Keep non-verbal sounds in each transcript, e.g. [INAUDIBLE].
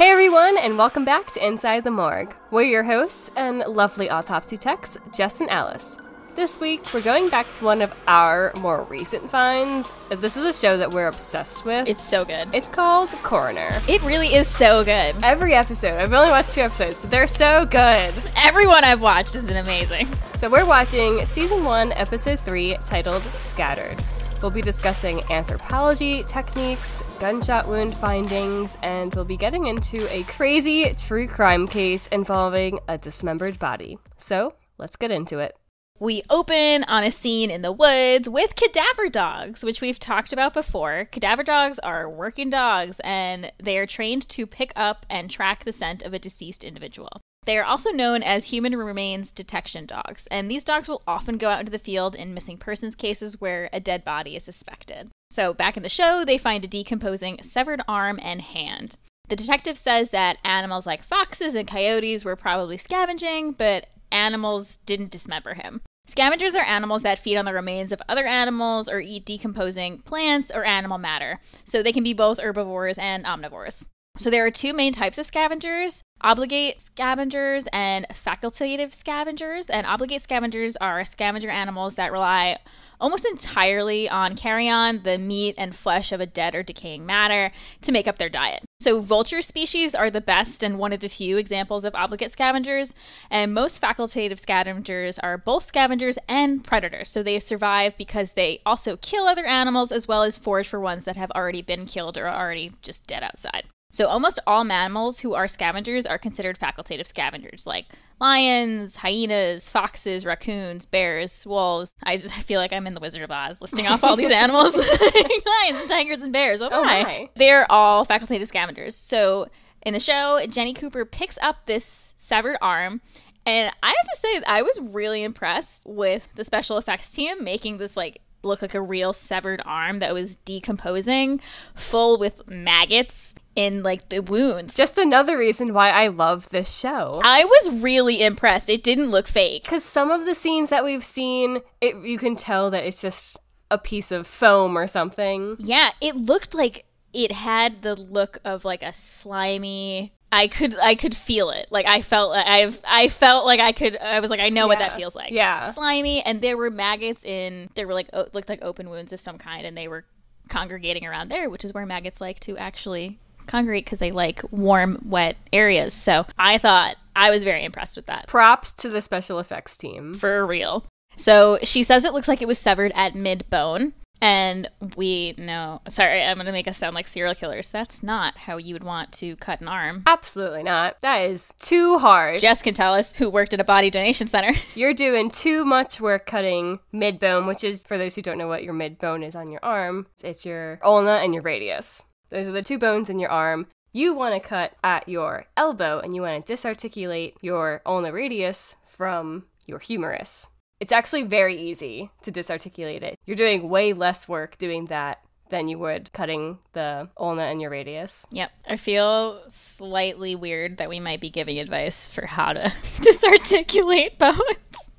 Hey everyone, and welcome back to Inside the Morgue. We're your hosts and lovely autopsy techs, Jess and Alice. This week, we're going back to one of our more recent finds. This is a show that we're obsessed with. It's so good. It's called Coroner. It really is so good. Every episode, I've only watched two episodes, but they're so good. Everyone I've watched has been amazing. So we're watching season one, episode three, titled Scattered. We'll be discussing anthropology techniques, gunshot wound findings, and we'll be getting into a crazy true crime case involving a dismembered body. So let's get into it. We open on a scene in the woods with cadaver dogs, which we've talked about before. Cadaver dogs are working dogs and they are trained to pick up and track the scent of a deceased individual. They are also known as human remains detection dogs, and these dogs will often go out into the field in missing persons cases where a dead body is suspected. So, back in the show, they find a decomposing severed arm and hand. The detective says that animals like foxes and coyotes were probably scavenging, but animals didn't dismember him. Scavengers are animals that feed on the remains of other animals or eat decomposing plants or animal matter, so they can be both herbivores and omnivores. So there are two main types of scavengers obligate scavengers and facultative scavengers. And obligate scavengers are scavenger animals that rely almost entirely on carrion, the meat and flesh of a dead or decaying matter, to make up their diet. So, vulture species are the best and one of the few examples of obligate scavengers, and most facultative scavengers are both scavengers and predators. So, they survive because they also kill other animals as well as forage for ones that have already been killed or are already just dead outside. So, almost all mammals who are scavengers are considered facultative scavengers, like lions, hyenas, foxes, raccoons, bears, wolves. I just I feel like I'm in the Wizard of Oz listing off all these [LAUGHS] animals [LAUGHS] lions and tigers and bears. Oh, Oh my. my. They're all facultative scavengers. So, in the show, Jenny Cooper picks up this severed arm. And I have to say, I was really impressed with the special effects team making this like look like a real severed arm that was decomposing, full with maggots in like the wounds. Just another reason why I love this show. I was really impressed. It didn't look fake. Because some of the scenes that we've seen, it, you can tell that it's just a piece of foam or something. Yeah, it looked like it had the look of like a slimy. I could I could feel it. Like I felt I've I felt like I could I was like I know what that feels like. Yeah. Slimy and there were maggots in there were like o- looked like open wounds of some kind and they were congregating around there, which is where maggots like to actually congregate because they like warm wet areas. So I thought I was very impressed with that. Props to the special effects team. for real. So she says it looks like it was severed at mid bone. And we know, sorry, I'm going to make us sound like serial killers. That's not how you would want to cut an arm. Absolutely not. That is too hard. Jess can tell us who worked at a body donation center. [LAUGHS] You're doing too much work cutting mid bone, which is, for those who don't know what your mid bone is on your arm, it's your ulna and your radius. Those are the two bones in your arm. You want to cut at your elbow and you want to disarticulate your ulna radius from your humerus. It's actually very easy to disarticulate it. You're doing way less work doing that than you would cutting the ulna and your radius. Yep. I feel slightly weird that we might be giving advice for how to [LAUGHS] disarticulate bones.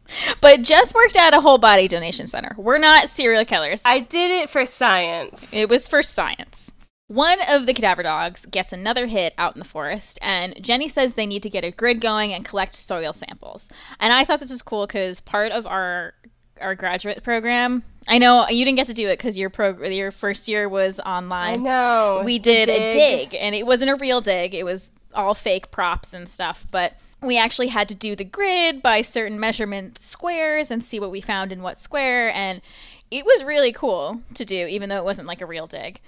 But Jess worked at a whole body donation center. We're not serial killers. I did it for science. It was for science. One of the cadaver dogs gets another hit out in the forest, and Jenny says they need to get a grid going and collect soil samples. And I thought this was cool because part of our our graduate program, I know you didn't get to do it because your pro your first year was I online. know. We did a dig, and it wasn't a real dig; it was all fake props and stuff. But we actually had to do the grid by certain measurement squares and see what we found in what square, and it was really cool to do, even though it wasn't like a real dig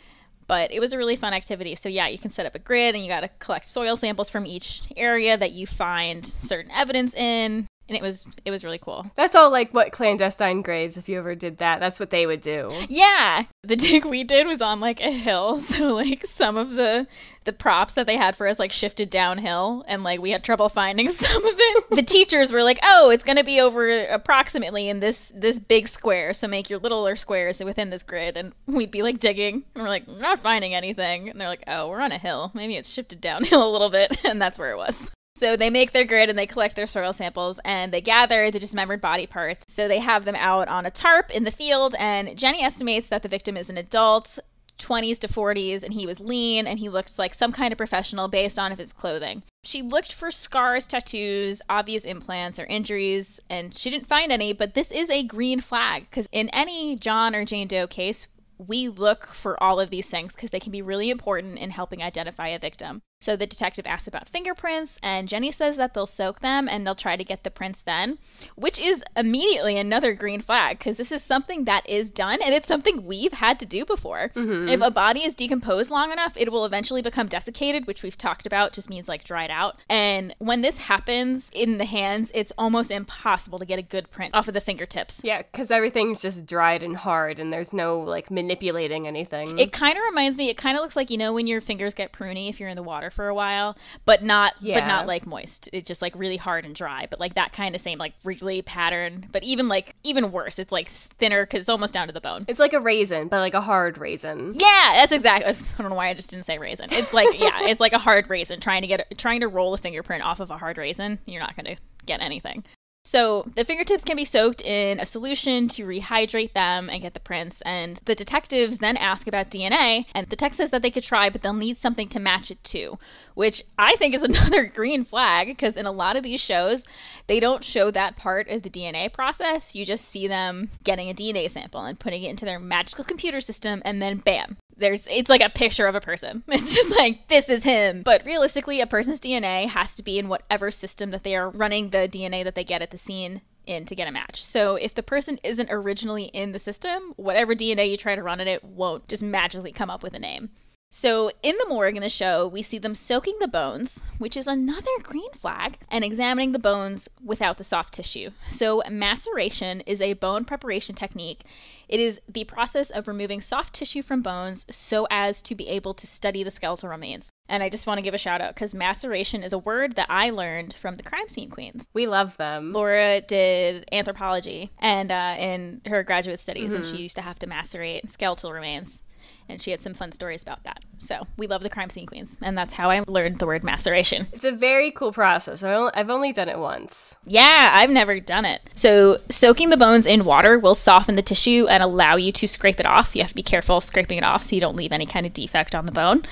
but it was a really fun activity. So yeah, you can set up a grid and you got to collect soil samples from each area that you find certain evidence in, and it was it was really cool. That's all like what clandestine graves, if you ever did that, that's what they would do. Yeah, the dig we did was on like a hill, [LAUGHS] so like some of the the props that they had for us like shifted downhill, and like we had trouble finding [LAUGHS] some of it. the teachers were like, "Oh, it's gonna be over approximately in this this big square, so make your littler squares within this grid." And we'd be like digging, and we're like, "We're not finding anything," and they're like, "Oh, we're on a hill. Maybe it's shifted downhill [LAUGHS] a little bit," and that's where it was. So they make their grid and they collect their soil samples and they gather the dismembered body parts. So they have them out on a tarp in the field, and Jenny estimates that the victim is an adult. 20s to 40s and he was lean and he looked like some kind of professional based on his clothing. She looked for scars, tattoos, obvious implants, or injuries, and she didn't find any, but this is a green flag because in any John or Jane Doe case, we look for all of these things because they can be really important in helping identify a victim. So the detective asks about fingerprints, and Jenny says that they'll soak them and they'll try to get the prints then, which is immediately another green flag because this is something that is done and it's something we've had to do before. Mm-hmm. If a body is decomposed long enough, it will eventually become desiccated, which we've talked about, just means like dried out. And when this happens in the hands, it's almost impossible to get a good print off of the fingertips. Yeah, because everything's just dried and hard and there's no like manipulating anything. It kind of reminds me. It kind of looks like you know when your fingers get pruny if you're in the water for a while, but not but not like moist. It's just like really hard and dry, but like that kind of same like wriggly pattern. But even like even worse, it's like thinner because it's almost down to the bone. it's like a raisin, but like a hard raisin. Yeah, that's exactly. I don't know why I just didn't say raisin. It's like [LAUGHS] yeah, it's like a hard raisin trying to get trying to roll a fingerprint off of a hard raisin. You're not going to get anything. So the fingertips can be soaked in a solution to rehydrate them and get the prints. And the detectives then ask about DNA, and the text says that they could try, but they'll need something to match it to, which I think is [LAUGHS] another green flag because in a lot of these shows, they don't show that part of the DNA process. You just see them getting a DNA sample and putting it into their magical computer system, and then bam, there's it's like a picture of a person. [LAUGHS] It's just like this is him. But realistically, a person's DNA has to be in whatever system that they are running the DNA that they get at the scene in to get a match. So if the person isn't originally in the system, whatever DNA you try to run in it won't just magically come up with a name. So in the morgue in the show, we see them soaking the bones, which is another green flag, and examining the bones without the soft tissue. So maceration is a bone preparation technique. It is the process of removing soft tissue from bones so as to be able to study the skeletal remains. And I just want to give a shout out because maceration is a word that I learned from the crime scene queens. We love them. Laura did anthropology and uh, in her graduate studies, and she used to have to macerate skeletal remains. And she had some fun stories about that. So we love the crime scene queens, and that's how I learned the word maceration. It's a very cool process. I've only, done it once. Yeah, I've never done it. So, soaking the bones in water will soften the tissue and allow you to scrape it off. You have to be careful of scraping it off so you don't leave any kind of defect on the bone.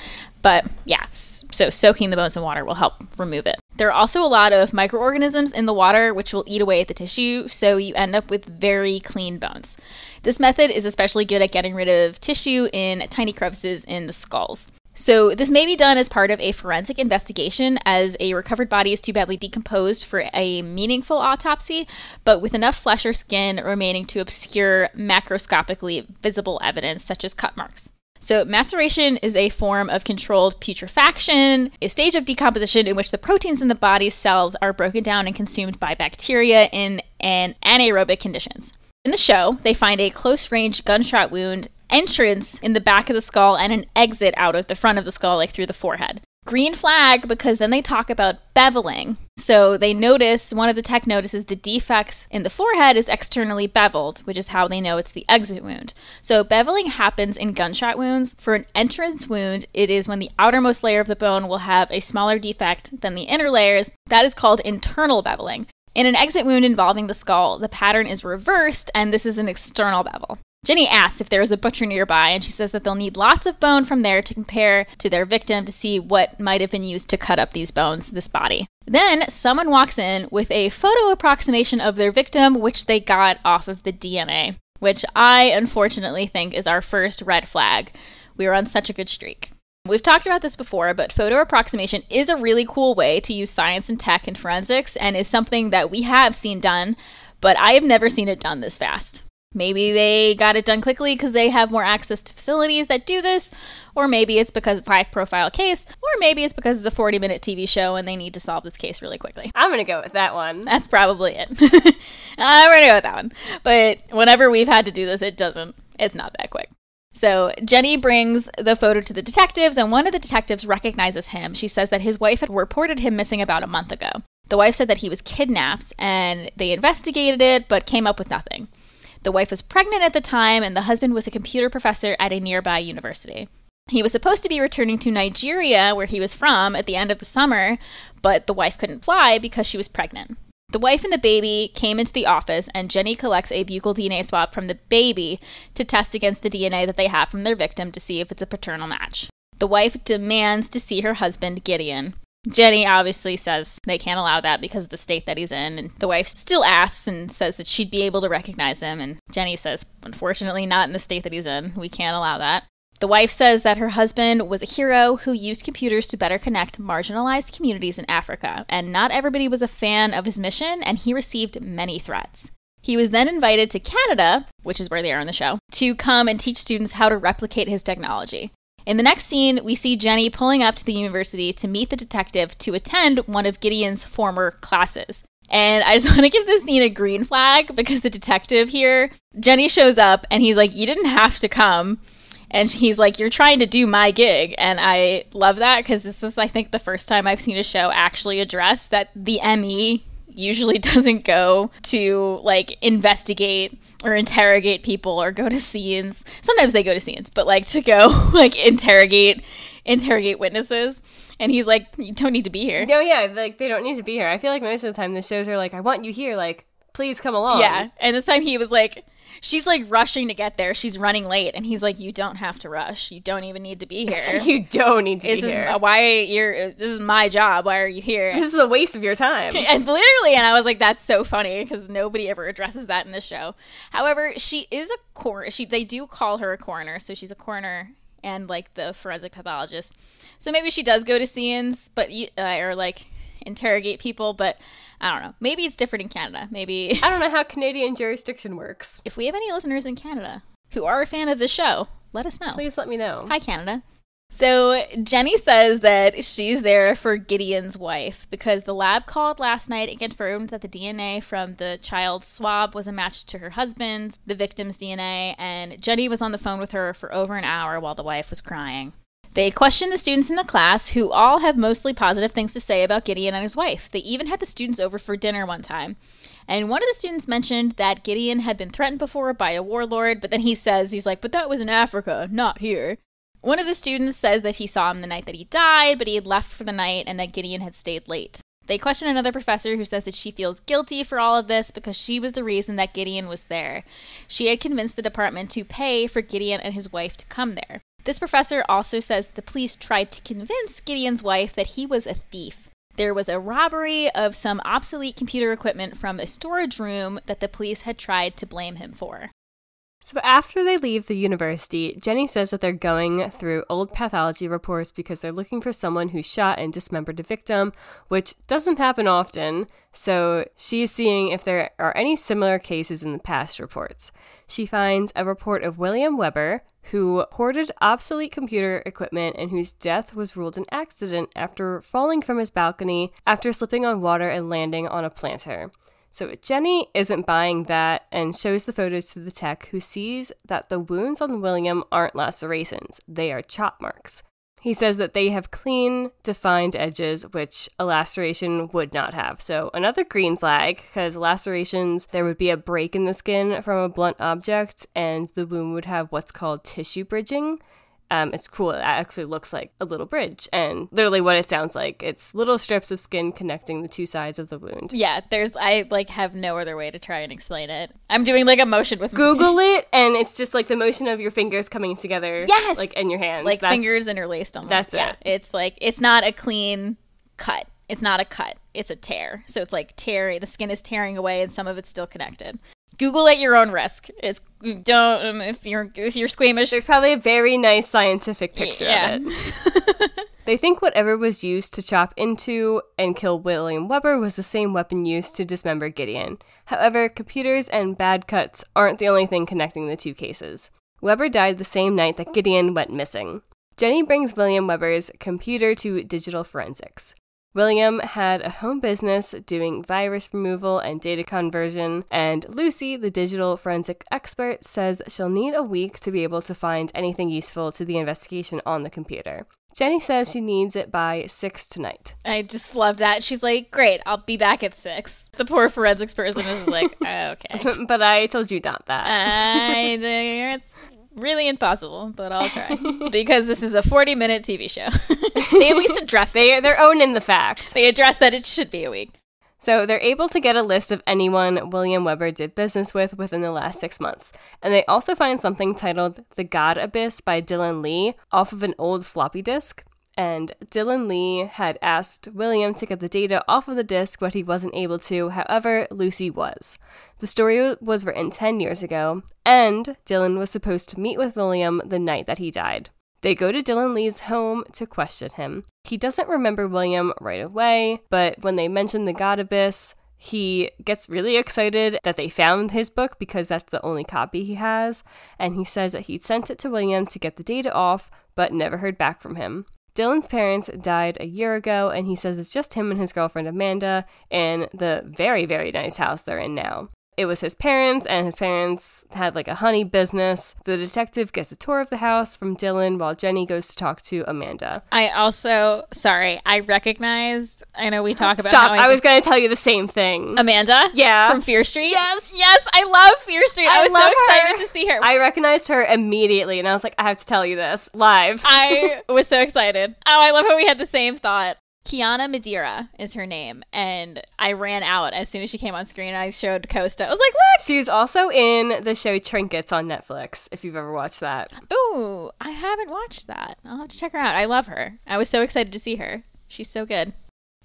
But yeah, so soaking the bones in water will help remove it. There are also a lot of microorganisms in the water which will eat away at the tissue, so you end up with very clean bones. This method is especially good at getting rid of tissue in tiny crevices in the skulls. So, this may be done as part of a forensic investigation, as a recovered body is too badly decomposed for a meaningful autopsy, but with enough flesh or skin remaining to obscure macroscopically visible evidence, such as cut marks. So, maceration is a form of controlled putrefaction, a stage of decomposition in which the proteins in the body's cells are broken down and consumed by bacteria in an anaerobic conditions. In the show, they find a close range gunshot wound entrance in the back of the skull and an exit out of the front of the skull, like through the forehead. Green flag because then they talk about beveling. So they notice, one of the tech notices the defects in the forehead is externally beveled, which is how they know it's the exit wound. So beveling happens in gunshot wounds. For an entrance wound, it is when the outermost layer of the bone will have a smaller defect than the inner layers. That is called internal beveling. In an exit wound involving the skull, the pattern is reversed, and this is an external bevel. Jenny asks if there is a butcher nearby, and she says that they'll need lots of bone from there to compare to their victim to see what might have been used to cut up these bones, this body. Then someone walks in with a photo approximation of their victim, which they got off of the DNA, which I unfortunately think is our first red flag. We were on such a good streak. We've talked about this before, but photo approximation is a really cool way to use science and tech and forensics and is something that we have seen done, but I have never seen it done this fast. Maybe they got it done quickly because they have more access to facilities that do this, or maybe it's because it's a high profile case, or maybe it's because it's a 40 minute TV show and they need to solve this case really quickly. I'm gonna go with that one. That's probably it. [LAUGHS] we're gonna go with that one. But whenever we've had to do this, it doesn't, it's not that quick. So Jenny brings the photo to the detectives, and one of the detectives recognizes him. She says that his wife had reported him missing about a month ago. The wife said that he was kidnapped, and they investigated it, but came up with nothing. The wife was pregnant at the time, and the husband was a computer professor at a nearby university. He was supposed to be returning to Nigeria, where he was from, at the end of the summer, but the wife couldn't fly because she was pregnant. The wife and the baby came into the office, and Jenny collects a buccal DNA swab from the baby to test against the DNA that they have from their victim to see if it's a paternal match. The wife demands to see her husband, Gideon. Jenny obviously says they can't allow that because of the state that he's in. And the wife still asks and says that she'd be able to recognize him. And Jenny says, unfortunately, not in the state that he's in. We can't allow that. The wife says that her husband was a hero who used computers to better connect marginalized communities in Africa, and not everybody was a fan of his mission, and he received many threats. He was then invited to Canada, which is where they are in the show, to come and teach students how to replicate his technology. In the next scene, we see Jenny pulling up to the university to meet the detective to attend one of Gideon's former classes. And I just [LAUGHS] want to give this scene a green flag because the detective here, Jenny shows up and he's like, You didn't have to come. And he's like, You're trying to do my gig. And I love that because this is, I think, the first time I've seen a show actually address that the ME usually [LAUGHS] doesn't go to like investigate or interrogate people or go to scenes. Sometimes they go to scenes, but like to go [LAUGHS] like interrogate interrogate witnesses. And he's like, You don't need to be here. No, yeah, like they don't need to be here. I feel like most of the time the shows are like, I want you here, like, please come along. Yeah. And this time he was like She's like rushing to get there. She's running late, and he's like, "You don't have to rush. You don't even need to be here. [LAUGHS] you don't need to this be is here. why you're. This is my job. Why are you here?" this is a waste of your time. [LAUGHS] and literally, and I was like, "That's so funny because nobody ever addresses that in the show." However, she is a coroner. She they do call her a coroner, so she's a coroner and like the forensic pathologist. So maybe she does go to scenes, but uh, or like interrogate people, but I don't know. Maybe it's different in Canada. Maybe I don't know how Canadian jurisdiction works. [LAUGHS] if we have any listeners in Canada who are a fan of the show, let us know. Please let me know. Hi, Canada. So Jenny says that she's there for Gideon's wife because the lab called last night and confirmed that the DNA from the child's swab was a match to her husband's, the victim's DNA, and Jenny was on the phone with her for over an hour while the wife was crying. They questioned the students in the class, who all have mostly positive things to say about Gideon and his wife. They even had the students over for dinner one time. And one of the students mentioned that Gideon had been threatened before by a warlord, but then he says, he's like, but that was in Africa, not here. One of the students says that he saw him the night that he died, but he had left for the night and that Gideon had stayed late. They question another professor who says that she feels guilty for all of this because she was the reason that Gideon was there. She had convinced the department to pay for Gideon and his wife to come there. This professor also says the police tried to convince Gideon's wife that he was a thief. There was a robbery of some obsolete computer equipment from a storage room that the police had tried to blame him for. So after they leave the university, Jenny says that they're going through old pathology reports because they're looking for someone who shot and dismembered a victim, which doesn't happen often. So she's seeing if there are any similar cases in the past reports. She finds a report of William Weber, who hoarded obsolete computer equipment and whose death was ruled an accident after falling from his balcony after slipping on water and landing on a planter. So Jenny isn't buying that and shows the photos to the tech, who sees that the wounds on William aren't lacerations, they are chop marks. He says that they have clean, defined edges, which a laceration would not have. So, another green flag, because lacerations, there would be a break in the skin from a blunt object, and the wound would have what's called tissue bridging. Um, it's cool. It actually looks like a little bridge, and literally what it sounds like. It's little strips of skin connecting the two sides of the wound. Yeah, there's I like have no other way to try and explain it. I'm doing like a motion with Google [LAUGHS] it, and it's just like the motion of your fingers coming together. Yes! like in your hands, like That's- fingers interlaced almost. that's yeah. it. It's like it's not a clean cut. It's not a cut. It's a tear. So it's like tearing. The skin is tearing away, and some of it's still connected. Google at your own risk. It's don't um, if you're if you're squeamish. There's probably a very nice scientific picture yeah. of it. [LAUGHS] They think whatever was used to chop into and kill William Weber was the same weapon used to dismember Gideon. However, computers and bad cuts aren't the only thing connecting the two cases. Weber died the same night that Gideon went missing. Jenny brings William Weber's computer to digital forensics. William had a home business doing virus removal and data conversion, and Lucy, the digital forensic expert, says she'll need a week to be able to find anything useful to the investigation on the computer. Jenny says she needs it by 6 tonight. I just love that. She's like, "Great, I'll be back at six. The poor forensics person is just like, "Oh, [LAUGHS] "Okay, but I told you not that. I, [LAUGHS] it's really impossible, but I'll try [LAUGHS] because this is a 40 minute TV show. [LAUGHS] they at least address they, they're owning the fact. they address that it should be a week. So they're able to get a list of anyone William Weber did business with within the last six months. And they also find something titled The God Abyss by Dylan Lee off of an old floppy disk. And Dylan Lee had asked William to get the data off of the disk, but he wasn't able to. However, Lucy was. The story was written 10 years ago, and Dylan was supposed to meet with William the night that he died. They go to Dylan Lee's home to question him. He doesn't remember William right away, but when they mention the God Abyss, he gets really excited that they found his book because that's the only copy he has, and he says that he'd sent it to William to get the data off, but never heard back from him. Dylan's parents died a year ago, and he says it's just him and his girlfriend Amanda in the very, very nice house they're in now. It was his parents, and his parents had like a honey business. The detective gets a tour of the house from Dylan while Jenny goes to talk to Amanda. I also, sorry, I recognized, I know we talk about Stop, how I I was going to tell you the same thing. Amanda? Yeah. From Fear Street? Yes. Yes, I love Fear Street. I, I was so excited her. to see her. I recognized her immediately, and I was like, I have to tell you this live. I was so excited. Oh, I love how we had the same thought. Kiana Madeira is her name, and I ran out as soon as she came on screen. I showed Costa. I was like, She was also in the show Trinkets on Netflix, if you've ever watched that. "Look, ooh, I haven't watched that. I'll have to check her out. I love her. I was so excited to see her. She's so good."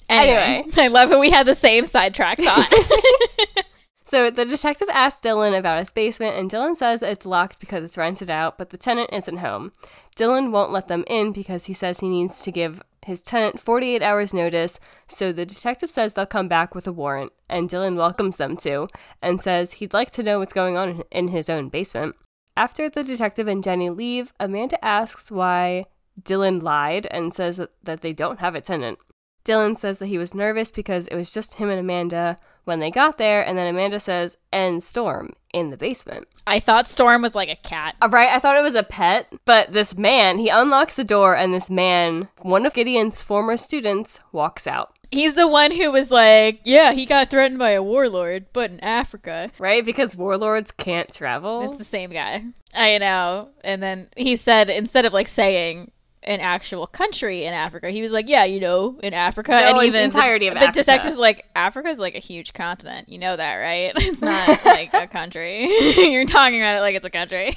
Anyway, Anyway. [LAUGHS] I love how we had the same sidetrack thought. [LAUGHS] [LAUGHS] So the detective asks Dylan about his basement, and Dylan says it's locked because it's rented out, but the tenant isn't home. Dylan won't let them in because he says he needs to give his tenant 48 hours notice, so the detective says they'll come back with a warrant, and Dylan welcomes them to, and says he'd like to know what's going on in his own basement. After the detective and Jenny leave, Amanda asks why Dylan lied and says that, that they don't have a tenant. Dylan says that he was nervous because it was just him and Amanda when they got there, and then Amanda says, and Storm in the basement. I thought Storm was like a cat. Uh, Right, I thought it was a pet, but this man, he unlocks the door, and this man, one of Gideon's former students, walks out. He's the one who was like, "Yeah, he got threatened by a warlord, but in Africa." Right? Because warlords can't travel. It's the same guy. I know. And then he said instead of like saying an actual country in Africa, he was like, "Yeah, you know, in Africa." No, and even entirety the, of the Africa. detective's like, "Africa is like a huge continent. You know that, right? [LAUGHS] It's not [LAUGHS] like a country. [LAUGHS] You're talking about it like it's a country."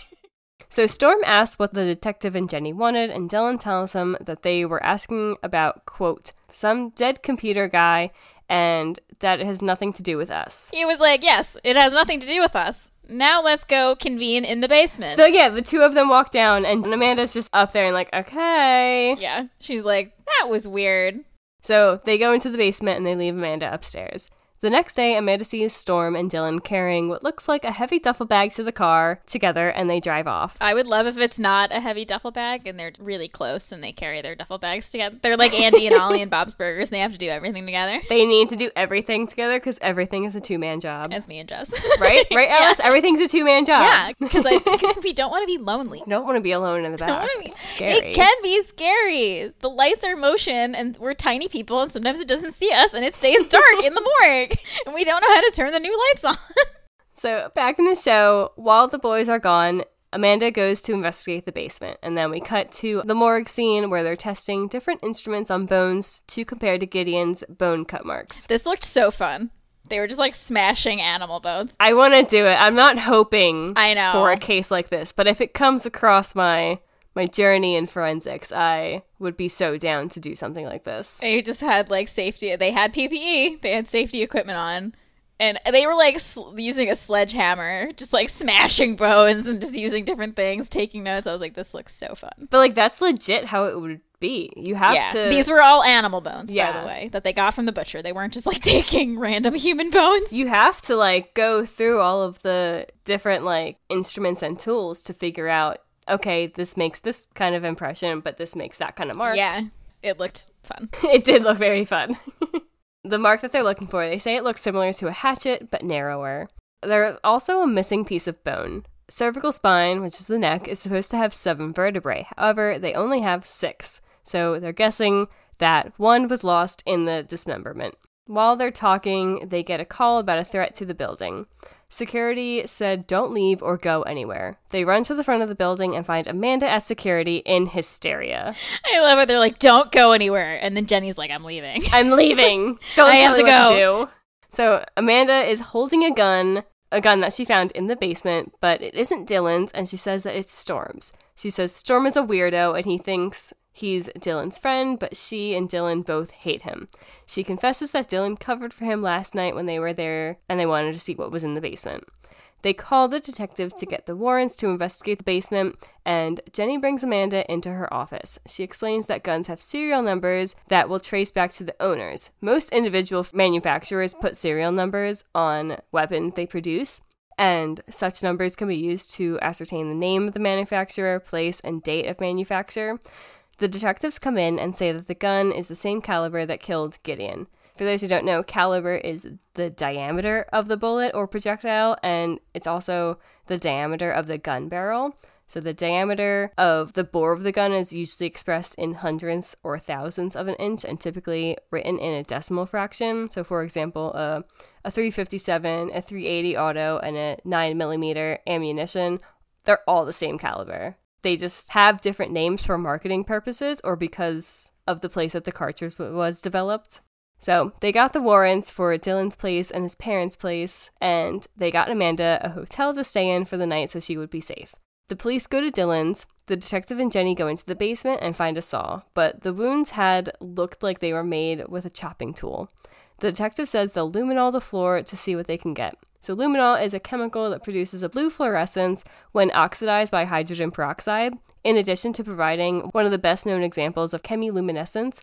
So Storm asks what the detective and Jenny wanted, and Dylan tells him that they were asking about, quote, some dead computer guy, and that it has nothing to do with us. He was like, "Yes, it has nothing to do with us. Now let's go convene in the basement." So yeah, the two of them walk down, and Amanda's just up there and like, okay. yeah, she's like, "That was weird." So they go into the basement and they leave Amanda upstairs. The next day, Amanda sees Storm and Dylan carrying what looks like a heavy duffel bag to the car together, and they drive off. I would love if it's not a heavy duffel bag and they're really close and they carry their duffel bags together. They're like Andy and Ollie and Bob's Burgers and they have to do everything together. [LAUGHS] They need to do everything together because everything is a two man job. As me and Jess. Right? [LAUGHS] Right, Alice? Everything's a two man job. Yeah, because [LAUGHS] we don't want to be lonely. Don't want to be alone in the back. be- It's scary. It can be scary. The lights are motion and we're tiny people and sometimes it doesn't see us and it stays dark in the and [LAUGHS] we don't know how to turn the new lights on. [LAUGHS] So, back in the show, while the boys are gone, Amanda goes to investigate the basement, and then we cut to the morgue scene where they're testing different instruments on bones to compare to Gideon's bone cut marks. this looked so fun. They were just like smashing animal bones. I want to do it. I'm not hoping I know. for a case like this, but if it comes across my my journey in forensics, I would be so down to do something like this. They just had like safety. They had PPE. They had safety equipment on, and they were like sl- using a sledgehammer, just like smashing bones and just using different things, taking notes. I was like, this looks so fun. But like that's legit how it would be. You have yeah, to these were all animal bones, by the way, that they got from the butcher. They weren't just like [LAUGHS] taking random human bones. you have to like go through all of the different like instruments and tools to figure out okay this makes this kind of impression but this makes that kind of mark. Yeah, it looked fun. [LAUGHS] it did look very fun. [LAUGHS] The mark that they're looking for they say it looks similar to a hatchet but narrower. There's also a missing piece of bone. Cervical spine which is the neck is supposed to have seven vertebrae. However they only have six. So they're guessing that one was lost in the dismemberment. While they're talking, they get a call about a threat to the building. Security said don't leave or go anywhere. They run to the front of the building and find Amanda as security in hysteria. I love it. They're like, "Don't go anywhere," and then Jenny's like, "I'm leaving." I'm [LAUGHS] leaving. Don't I tell have to what go. to do. So Amanda is holding a gun, a gun that she found in the basement, but it isn't Dylan's, and she says that it's Storm's. She says Storm is a weirdo and he thinks he's Dylan's friend, but she and Dylan both hate him. She confesses that Dylan covered for him last night when they were there and they wanted to see what was in the basement. They call the detective to get the warrants to investigate the basement, and Jenny brings Amanda into her office. She explains that guns have serial numbers that will trace back to the owners. Most individual manufacturers put serial numbers on weapons they produce, and such numbers can be used to ascertain the name of the manufacturer, place, and date of manufacture. The detectives come in and say that the gun is the same caliber that killed Gideon. For those who don't know, caliber is the diameter of the bullet or projectile, and it's also the diameter of the gun barrel. So the diameter of the bore of the gun is usually expressed in hundredths or thousandths of an inch and typically written in a decimal fraction. So for example, a, a 357, a 380 auto, and a 9 millimeter ammunition, they're all the same caliber. They just have different names for marketing purposes or because of the place that the cartridge was developed. So they got the warrants for Dylan's place and his parents' place, and they got Amanda a hotel to stay in for the night so she would be safe. The police go to Dylan's. The detective and Jenny go into the basement and find a saw, but the wounds had looked like they were made with a chopping tool. The detective says they'll luminol the floor to see what they can get. So, luminol is a chemical that produces a blue fluorescence when oxidized by hydrogen peroxide. In addition to providing one of the best known examples of chemiluminescence,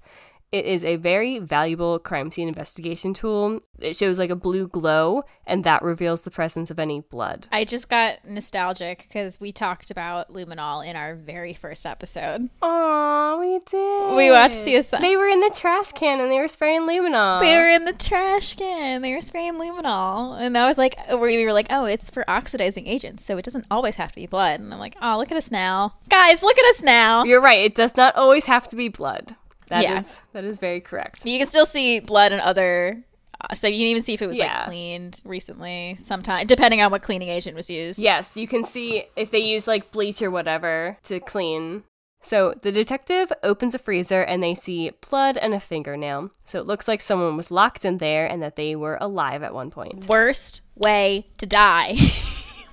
it is a very valuable crime scene investigation tool. It shows like a blue glow, and that reveals the presence of any blood. I just got nostalgic because we talked about luminol in our very first episode. Oh, we did. We watched CSI. They were in the trash can and they were spraying luminol. They were in the trash can. They were spraying luminol, and I was like, we were like, oh, it's for oxidizing agents, so it doesn't always have to be blood. And I'm like, oh, look at us now, guys, look at us now. You're right. It does not always have to be blood. That Yeah. is- that is very correct. You can still see blood and other. uh, So you can even see if it was Yeah. like cleaned recently, sometime depending on what cleaning agent was used. Yes, you can see if they use like bleach or whatever to clean. So the detective opens a freezer and they see blood and a fingernail. So it looks like someone was locked in there and that they were alive at one point. Worst way to die. [LAUGHS]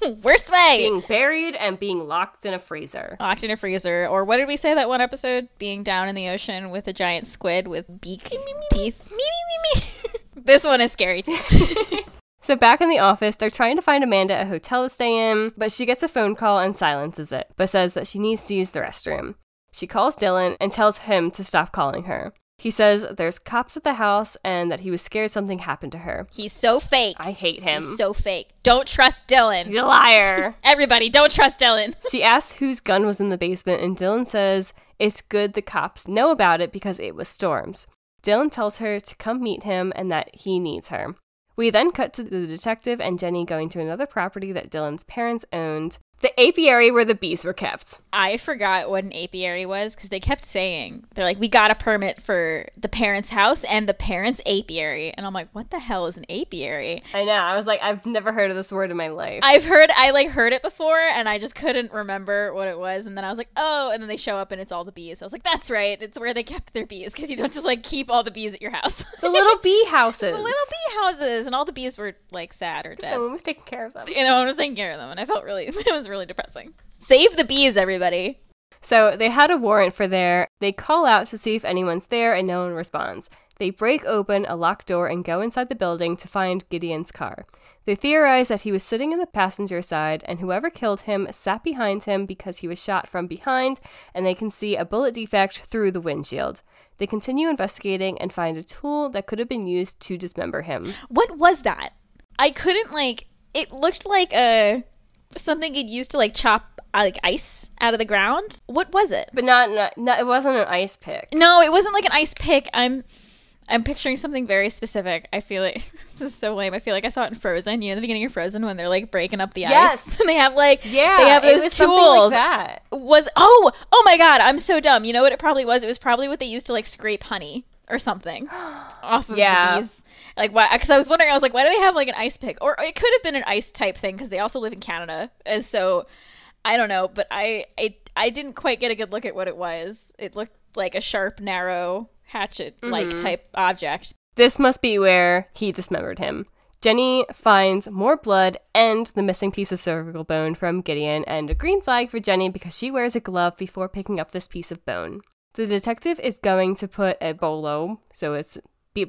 [LAUGHS] Worst way. Being buried and being locked in a freezer. Locked in a freezer, or what did we say that one episode? Being down in the ocean with a giant squid with beak teeth. Me, me, me, me. [LAUGHS] this one is scary too. [LAUGHS] So back in the office, they're trying to find Amanda a hotel to stay in, but she gets a phone call and silences it, but says that she needs to use the restroom. She calls Dylan and tells him to stop calling her. He says there's cops at the house and that he was scared something happened to her. He's so fake. I hate him. He's so fake. Don't trust Dylan. He's a liar. [LAUGHS] Everybody, don't trust Dylan. [LAUGHS] she asks whose gun was in the basement, and Dylan says it's good the cops know about it because it was Storm's. Dylan tells her to come meet him and that he needs her. We then cut to the detective and Jenny going to another property that Dylan's parents owned, the apiary where the bees were kept. I forgot what an apiary was because they kept saying they're like, we got a permit for the parents' house and the parents' apiary, and I'm like, what the hell is an apiary? I know. I was like, I've never heard of this word in my life. I've heard, I like heard it before, and I just couldn't remember what it was, and then I was like, oh, and then they show up and it's all the bees. I was like, that's right, it's where they kept their bees because you don't just like keep all the bees at your house. the little bee houses. [LAUGHS] the little bee houses, and all the bees were like sad or dead. Someone was taking care of them. You know, I was taking care of them, and I felt really, [LAUGHS] it was really depressing. Save the bees, everybody. So they had a warrant for there. They call out to see if anyone's there and no one responds. They break open a locked door and go inside the building to find Gideon's car. They theorize that he was sitting in the passenger side and whoever killed him sat behind him because he was shot from behind and they can see a bullet defect through the windshield. They continue investigating and find a tool that could have been used to dismember him. What was that? I couldn't like. It looked like a something you'd use to like chop uh, like ice out of the ground. What was it? But not, not, not it wasn't an ice pick. No, it wasn't like an ice pick. I'm I'm picturing something very specific. I feel like [LAUGHS] this is so lame. I feel like I saw it in Frozen. You know, the beginning of Frozen when they're like breaking up the Yes. ice, [LAUGHS] and they have like Yeah, they have those something like tools. that. was oh oh my god, I'm so dumb. You know what it probably was? It was probably what they used to like scrape honey or something [GASPS] off of Yeah. the bees. Like why? Because I was wondering, I was like, why do they have like an ice pick? Or it could have been an ice type thing because they also live in Canada, and so I don't know. But I I I didn't quite get a good look at what it was. It looked like a sharp, narrow hatchet like Mhm. type object. This must be where he dismembered him. Jenny finds more blood and the missing piece of cervical bone from Gideon and a green flag for Jenny because she wears a glove before picking up this piece of bone. The detective is going to put a bolo, so it's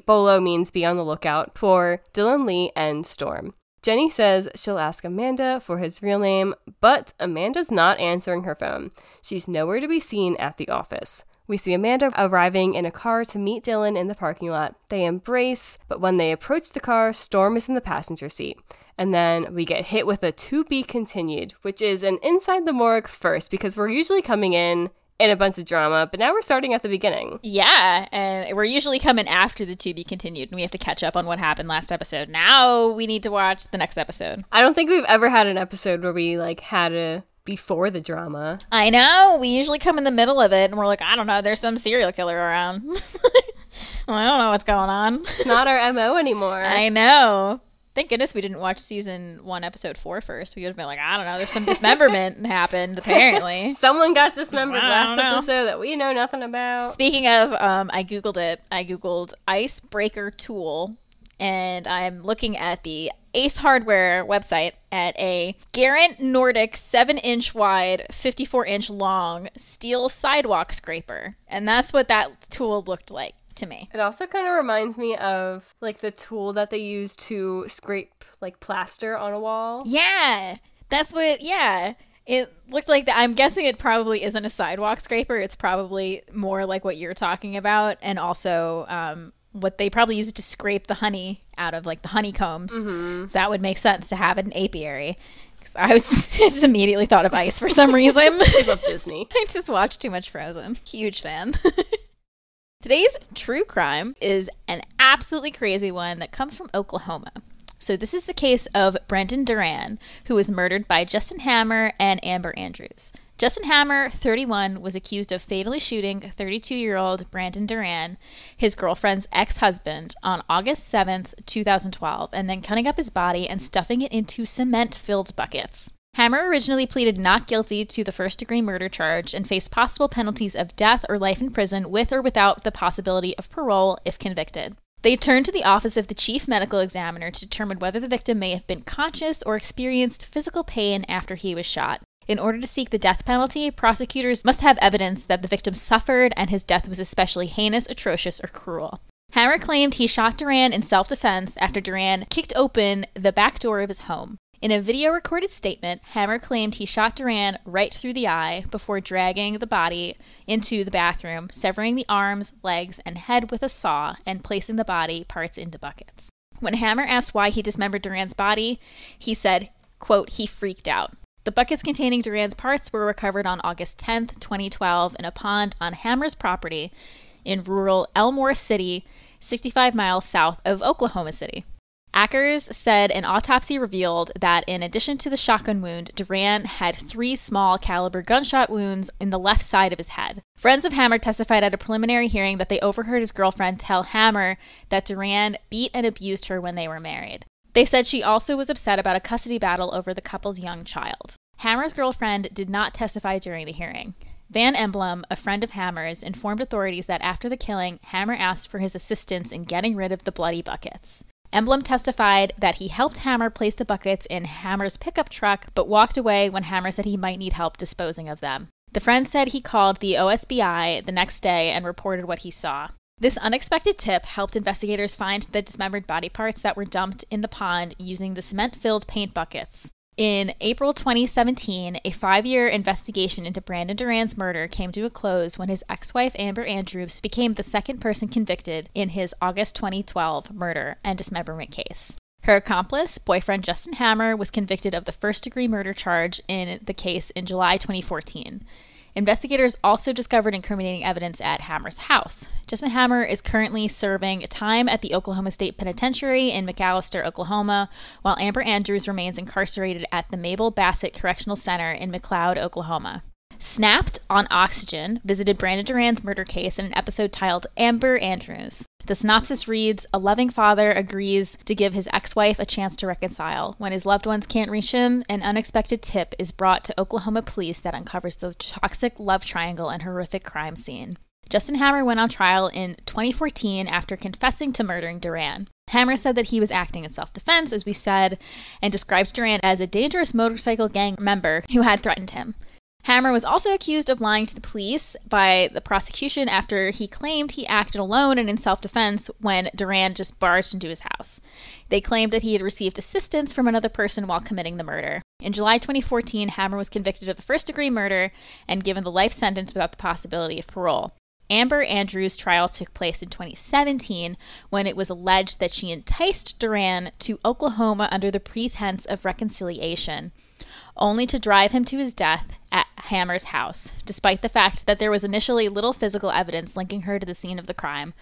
bolo means be on the lookout for Dylan Lee and Storm. Jenny says she'll ask Amanda for his real name, but Amanda's not answering her phone. She's nowhere to be seen at the office. We see Amanda arriving in a car to meet Dylan in the parking lot. They embrace, but when they approach the car, Storm is in the passenger seat. And then we get hit with a to be continued, which is an inside the morgue first because we're usually coming in in a bunch of drama, but now we're starting at the beginning. Yeah, and we're usually coming after the to be continued, and we have to catch up on what happened last episode. Now we need to watch the next episode. I don't think we've ever had an episode where we like had a before the drama. I know. We usually come in the middle of it, and we're like, I don't know, there's some serial killer around. well, [LAUGHS] I don't know what's going on. It's not our mo anymore. [LAUGHS] I know. Thank goodness we didn't watch season one, episode four first. We would have been like, I don't know, there's some dismemberment [LAUGHS] happened, apparently. [LAUGHS] Someone got dismembered last episode that we know nothing about. Speaking of, um, I Googled it. I Googled icebreaker tool, and I'm looking at the Ace Hardware website at a Garant Nordic 7 inch wide, 54 inch long steel sidewalk scraper. And that's what that tool looked like to me. It also kind of reminds me of like the tool that they use to scrape like plaster on a wall. Yeah. That's what yeah. It looked like that. I'm guessing it probably isn't a sidewalk scraper. It's probably more like what you're talking about, and also um, what they probably use it to scrape the honey out of like the honeycombs. Mm-hmm. So that would make sense to have in apiary. I was [LAUGHS] just immediately thought of ice for some reason. [LAUGHS] I love Disney. [LAUGHS] I just watched too much Frozen. Huge fan. Today's true crime is an absolutely crazy one that comes from Oklahoma. So, this is the case of Brendan Duran, who was murdered by Justin Hammer and Amber Andrews. Justin Hammer, 31, was accused of fatally shooting 32 year old Brandon Duran, his girlfriend's ex husband, on August 7th, 2012, and then cutting up his body and stuffing it into cement filled buckets. Hammer originally pleaded not guilty to the first degree murder charge and faced possible penalties of death or life in prison with or without the possibility of parole if convicted. They turned to the office of the chief medical examiner to determine whether the victim may have been conscious or experienced physical pain after he was shot. In order to seek the death penalty, prosecutors must have evidence that the victim suffered and his death was especially heinous, atrocious, or cruel. Hammer claimed he shot Duran in self defense after Duran kicked open the back door of his home. In a video recorded statement, Hammer claimed he shot Duran right through the eye before dragging the body into the bathroom, severing the arms, legs, and head with a saw, and placing the body parts into buckets. When Hammer asked why he dismembered Duran's body, he said, quote, he freaked out. The buckets containing Duran's parts were recovered on August 10, 2012, in a pond on Hammer's property in rural Elmore City, 65 miles south of Oklahoma City. Ackers said an autopsy revealed that in addition to the shotgun wound, Duran had three small caliber gunshot wounds in the left side of his head. Friends of Hammer testified at a preliminary hearing that they overheard his girlfriend tell Hammer that Duran beat and abused her when they were married. They said she also was upset about a custody battle over the couple's young child. Hammer's girlfriend did not testify during the hearing. Van Emblem, a friend of Hammer's, informed authorities that after the killing, Hammer asked for his assistance in getting rid of the bloody buckets. Emblem testified that he helped Hammer place the buckets in Hammer's pickup truck, but walked away when Hammer said he might need help disposing of them. The friend said he called the OSBI the next day and reported what he saw. This unexpected tip helped investigators find the dismembered body parts that were dumped in the pond using the cement filled paint buckets. In April 2017, a five year investigation into Brandon Duran's murder came to a close when his ex wife Amber Andrews became the second person convicted in his August 2012 murder and dismemberment case. Her accomplice, boyfriend Justin Hammer, was convicted of the first degree murder charge in the case in July 2014. Investigators also discovered incriminating evidence at Hammer's house. Justin Hammer is currently serving time at the Oklahoma State Penitentiary in McAlester, Oklahoma, while Amber Andrews remains incarcerated at the Mabel Bassett Correctional Center in McLoud, Oklahoma. Snapped on Oxygen visited Brandon Duran's murder case in an episode titled Amber Andrews. The synopsis reads A loving father agrees to give his ex wife a chance to reconcile. When his loved ones can't reach him, an unexpected tip is brought to Oklahoma police that uncovers the toxic love triangle and horrific crime scene. Justin Hammer went on trial in 2014 after confessing to murdering Duran. Hammer said that he was acting in self defense, as we said, and described Duran as a dangerous motorcycle gang member who had threatened him. Hammer was also accused of lying to the police by the prosecution after he claimed he acted alone and in self defense when Duran just barged into his house. They claimed that he had received assistance from another person while committing the murder. In July 2014, Hammer was convicted of the first degree murder and given the life sentence without the possibility of parole. Amber Andrews' trial took place in 2017 when it was alleged that she enticed Duran to Oklahoma under the pretense of reconciliation, only to drive him to his death at Hammer's house, despite the fact that there was initially little physical evidence linking her to the scene of the crime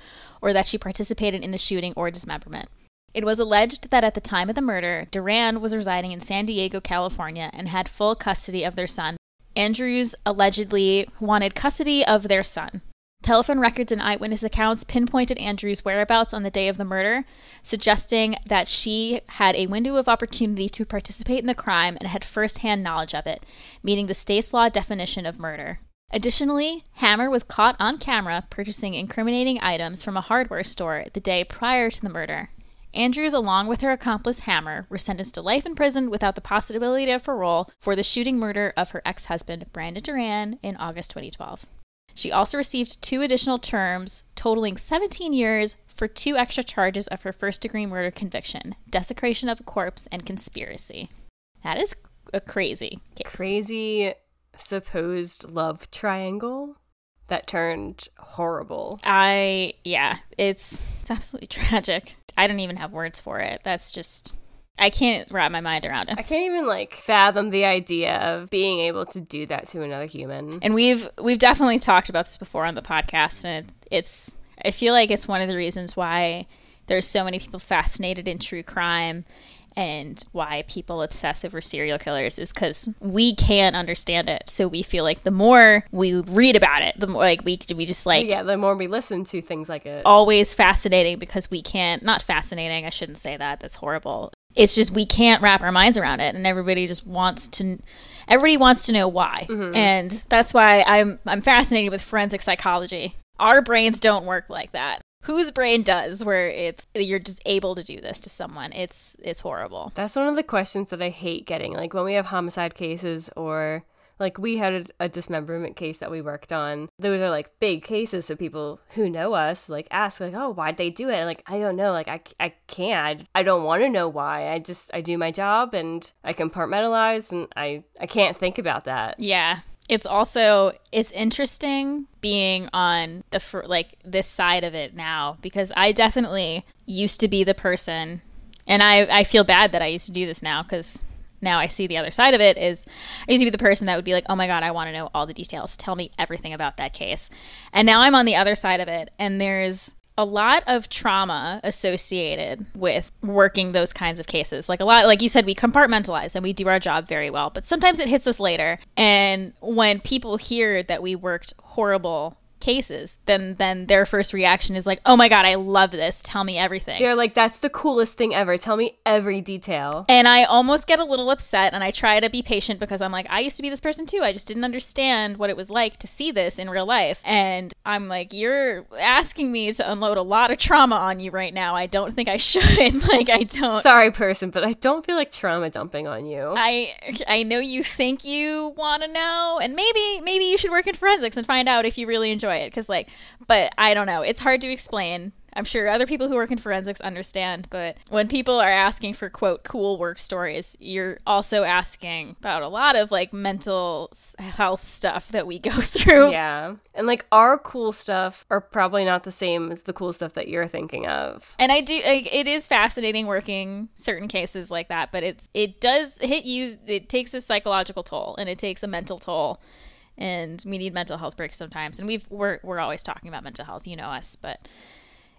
or that she participated in the shooting or dismemberment. It was alleged that at the time of the murder, Duran was residing in San Diego, California, and had full custody of their son. Andrews allegedly wanted custody of their son. Telephone records and eyewitness accounts pinpointed Andrews' whereabouts on the day of the murder, suggesting that she had a window of opportunity to participate in the crime and had firsthand knowledge of it, meeting the state's law definition of murder. Additionally, Hammer was caught on camera purchasing incriminating items from a hardware store the day prior to the murder. Andrews, along with her accomplice Hammer, were sentenced to life in prison without the possibility of parole for the shooting murder of her ex husband, Brandon Duran, in August 2012. She also received two additional terms, totaling 17 years for two extra charges of her first degree murder conviction desecration of a corpse and conspiracy. That is a crazy case. Crazy supposed love triangle that turned horrible. I, yeah, it's, it's absolutely [LAUGHS] tragic. I don't even have words for it. That's just I can't wrap my mind around it. I can't even like fathom the idea of being able to do that to another human. And we've we've definitely talked about this before on the podcast and it's I feel like it's one of the reasons why there's so many people fascinated in true crime and why people obsess over serial killers is because we can't understand it. So we feel like the more we read about it, the more like we do we just like yeah, the more we listen to things like it, always fascinating because we can't not fascinating. I shouldn't say that. That's horrible. It's just we can't wrap our minds around it, and everybody just wants to. Everybody wants to know why, mm-hmm. and that's why I'm I'm fascinated with forensic psychology. Our brains don't work like that whose brain does where it's you're just able to do this to someone it's it's horrible that's one of the questions that i hate getting like when we have homicide cases or like we had a, dismemberment case that we worked on. Those are like big cases so people who know us like ask like oh why'd they do it? And, like i don't know. Like i, I can't. I don't want to know why. I just i do my job and i compartmentalize and i i can't think about that. Yeah. It's also it's interesting being on the fr- like this side of it now because I definitely used to be the person and I I feel bad that I used to do this now cuz now I see the other side of it is I used to be the person that would be like, "Oh my god, I want to know all the details. Tell me everything about that case." And now I'm on the other side of it and there's a lot of trauma associated with working those kinds of cases. Like a lot, like you said, we compartmentalize and we do our job very well, but sometimes it hits us later. And when people hear that we worked horrible cases, then then their first reaction is like, "Oh my god, I love this. Tell me everything." They're like, "That's the coolest thing ever. Tell me every detail." And I almost get a little upset and I try to be patient because I'm like, "I used to be this person too. I just didn't understand what it was like to see this in real life." And I'm like, "You're asking me to unload a lot of trauma on you right now. I don't think I [LAUGHS] should." like I don't [LAUGHS] Sorry person, but I don't feel like trauma dumping on you. I I know you think you want to know and maybe maybe you should work in forensics and find out if you really enjoy enjoy it because like but i don't know. It's hard to explain. I'm sure other people who work in forensics understand but when people are asking for quote cool work stories you're also asking about a lot of like mental health stuff that we go [LAUGHS] through. Yeah. And like our cool stuff are probably not the same as the cool stuff that you're thinking of. And i do like, it is fascinating working certain cases like that but it's it does hit you it takes a psychological toll and it takes a mental toll and we need mental health breaks sometimes. And we've we're we're always talking about mental health, you know us, but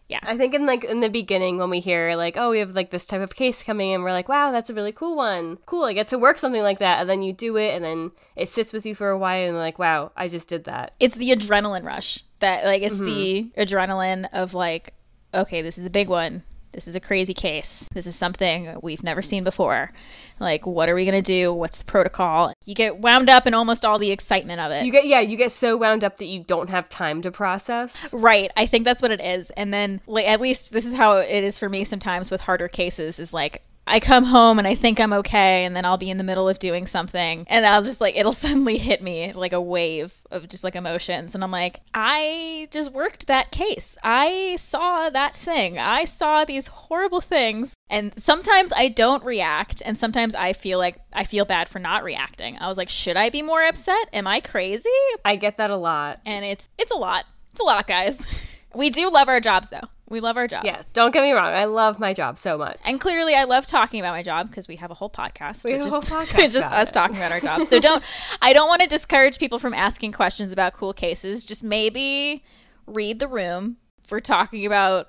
yeah. I think in like in the beginning when we hear like, oh, we have like this type of case coming in, we're like, wow, that's a really cool one. Cool, I get to work something like that. And then you do it and then it sits with you for a while and like, wow, I just did that. It's the adrenaline rush that like it's mm-hmm. the adrenaline of like, okay, this is a big one. This is a crazy case. This is something we've never seen before. Like, what are we going to do? What's the protocol? You get wound up in almost all the excitement of it. You get yeah, you get so wound up that you don't have time to process. Right. I think that's what it is. And then, like, at least this is how it is for me sometimes with harder cases is like, I come home and I think I'm okay, and then I'll be in the middle of doing something, and I'll just like, [LAUGHS] it'll suddenly hit me like a wave of just like emotions. And I'm like, I just worked that case. I saw that thing. I saw these horrible things. And sometimes I don't react, and sometimes I feel like I feel bad for not reacting. I was like, should I be more upset? Am I crazy? I get that a lot. And it's it's a lot. It's a lot, guys. [LAUGHS] We do love our jobs though. We love our jobs. Yeah, don't get me wrong. I love my job so much. And clearly, I love talking about my job because we have a whole podcast. We have a whole [LAUGHS] podcast just us it. talking about our jobs. So don't. [LAUGHS] I don't want to discourage people from asking questions about cool cases. Just maybe read the room for talking about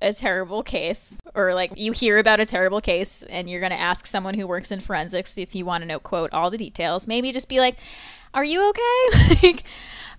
a terrible case or like you hear about a terrible case and you're going to ask someone who works in forensics if you want to know quote all the details maybe just be like are you okay [LAUGHS] like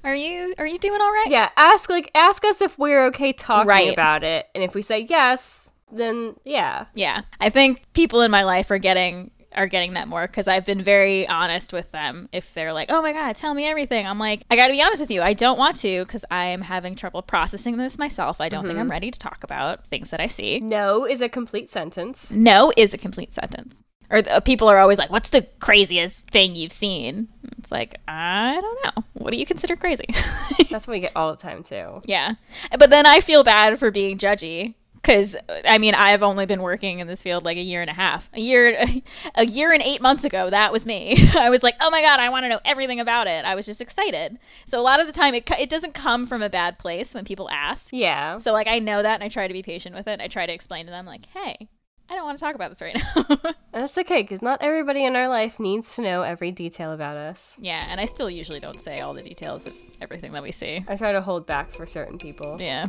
are you are you doing all right yeah, ask like ask us if we're okay talking Right. about it, and if we say yes, then yeah. Yeah. I think people in my life are getting are getting that more because I've been very honest with them. If they're like, "Oh my god, tell me everything," I'm like, "I got to be honest with you. I don't want to because I am having trouble processing this myself. I don't think mm-hmm. I'm ready to talk about things that I see." No is a complete sentence. No is a complete sentence. Or the, people are always like, "What's the craziest thing you've seen?" It's like, I don't know. What do you consider crazy? [LAUGHS] That's what we get all the time too. Yeah. But then I feel bad for being judgy cuz I mean, I've only been working in this field like a year and a half. A year [LAUGHS] a year and 8 months ago, that was me. [LAUGHS] I was like, "Oh my god, I want to know everything about it." I was just excited. So a lot of the time it it doesn't come from a bad place when people ask. Yeah. So like I know that and I try to be patient with it. I try to explain to them like, "Hey, I don't want to talk about this right now." [LAUGHS] That's okay because not everybody in our life needs to know every detail about us. yeah, and I still usually don't say all the details of everything that we see. I try to hold back for certain people. Yeah.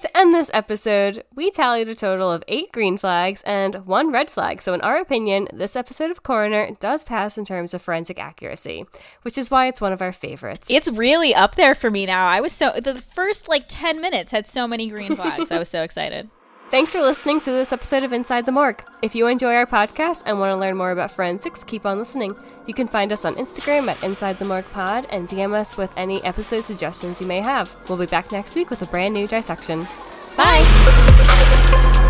To end this episode, we tallied a total of eight green flags and one red flag. So, in our opinion, this episode of Coroner does pass in terms of forensic accuracy, which is why it's one of our favorites. It's really up there for me now. I was so the first like 10 minutes had so many green [LAUGHS] flags. I was so excited. Thanks for listening to this episode of Inside the Morgue. If you enjoy our podcast and want to learn more about forensics, keep on listening. You can find us on Instagram at Inside the Morgue Pod and DM us with any episode suggestions you may have. We'll be back next week with a brand new dissection. Bye!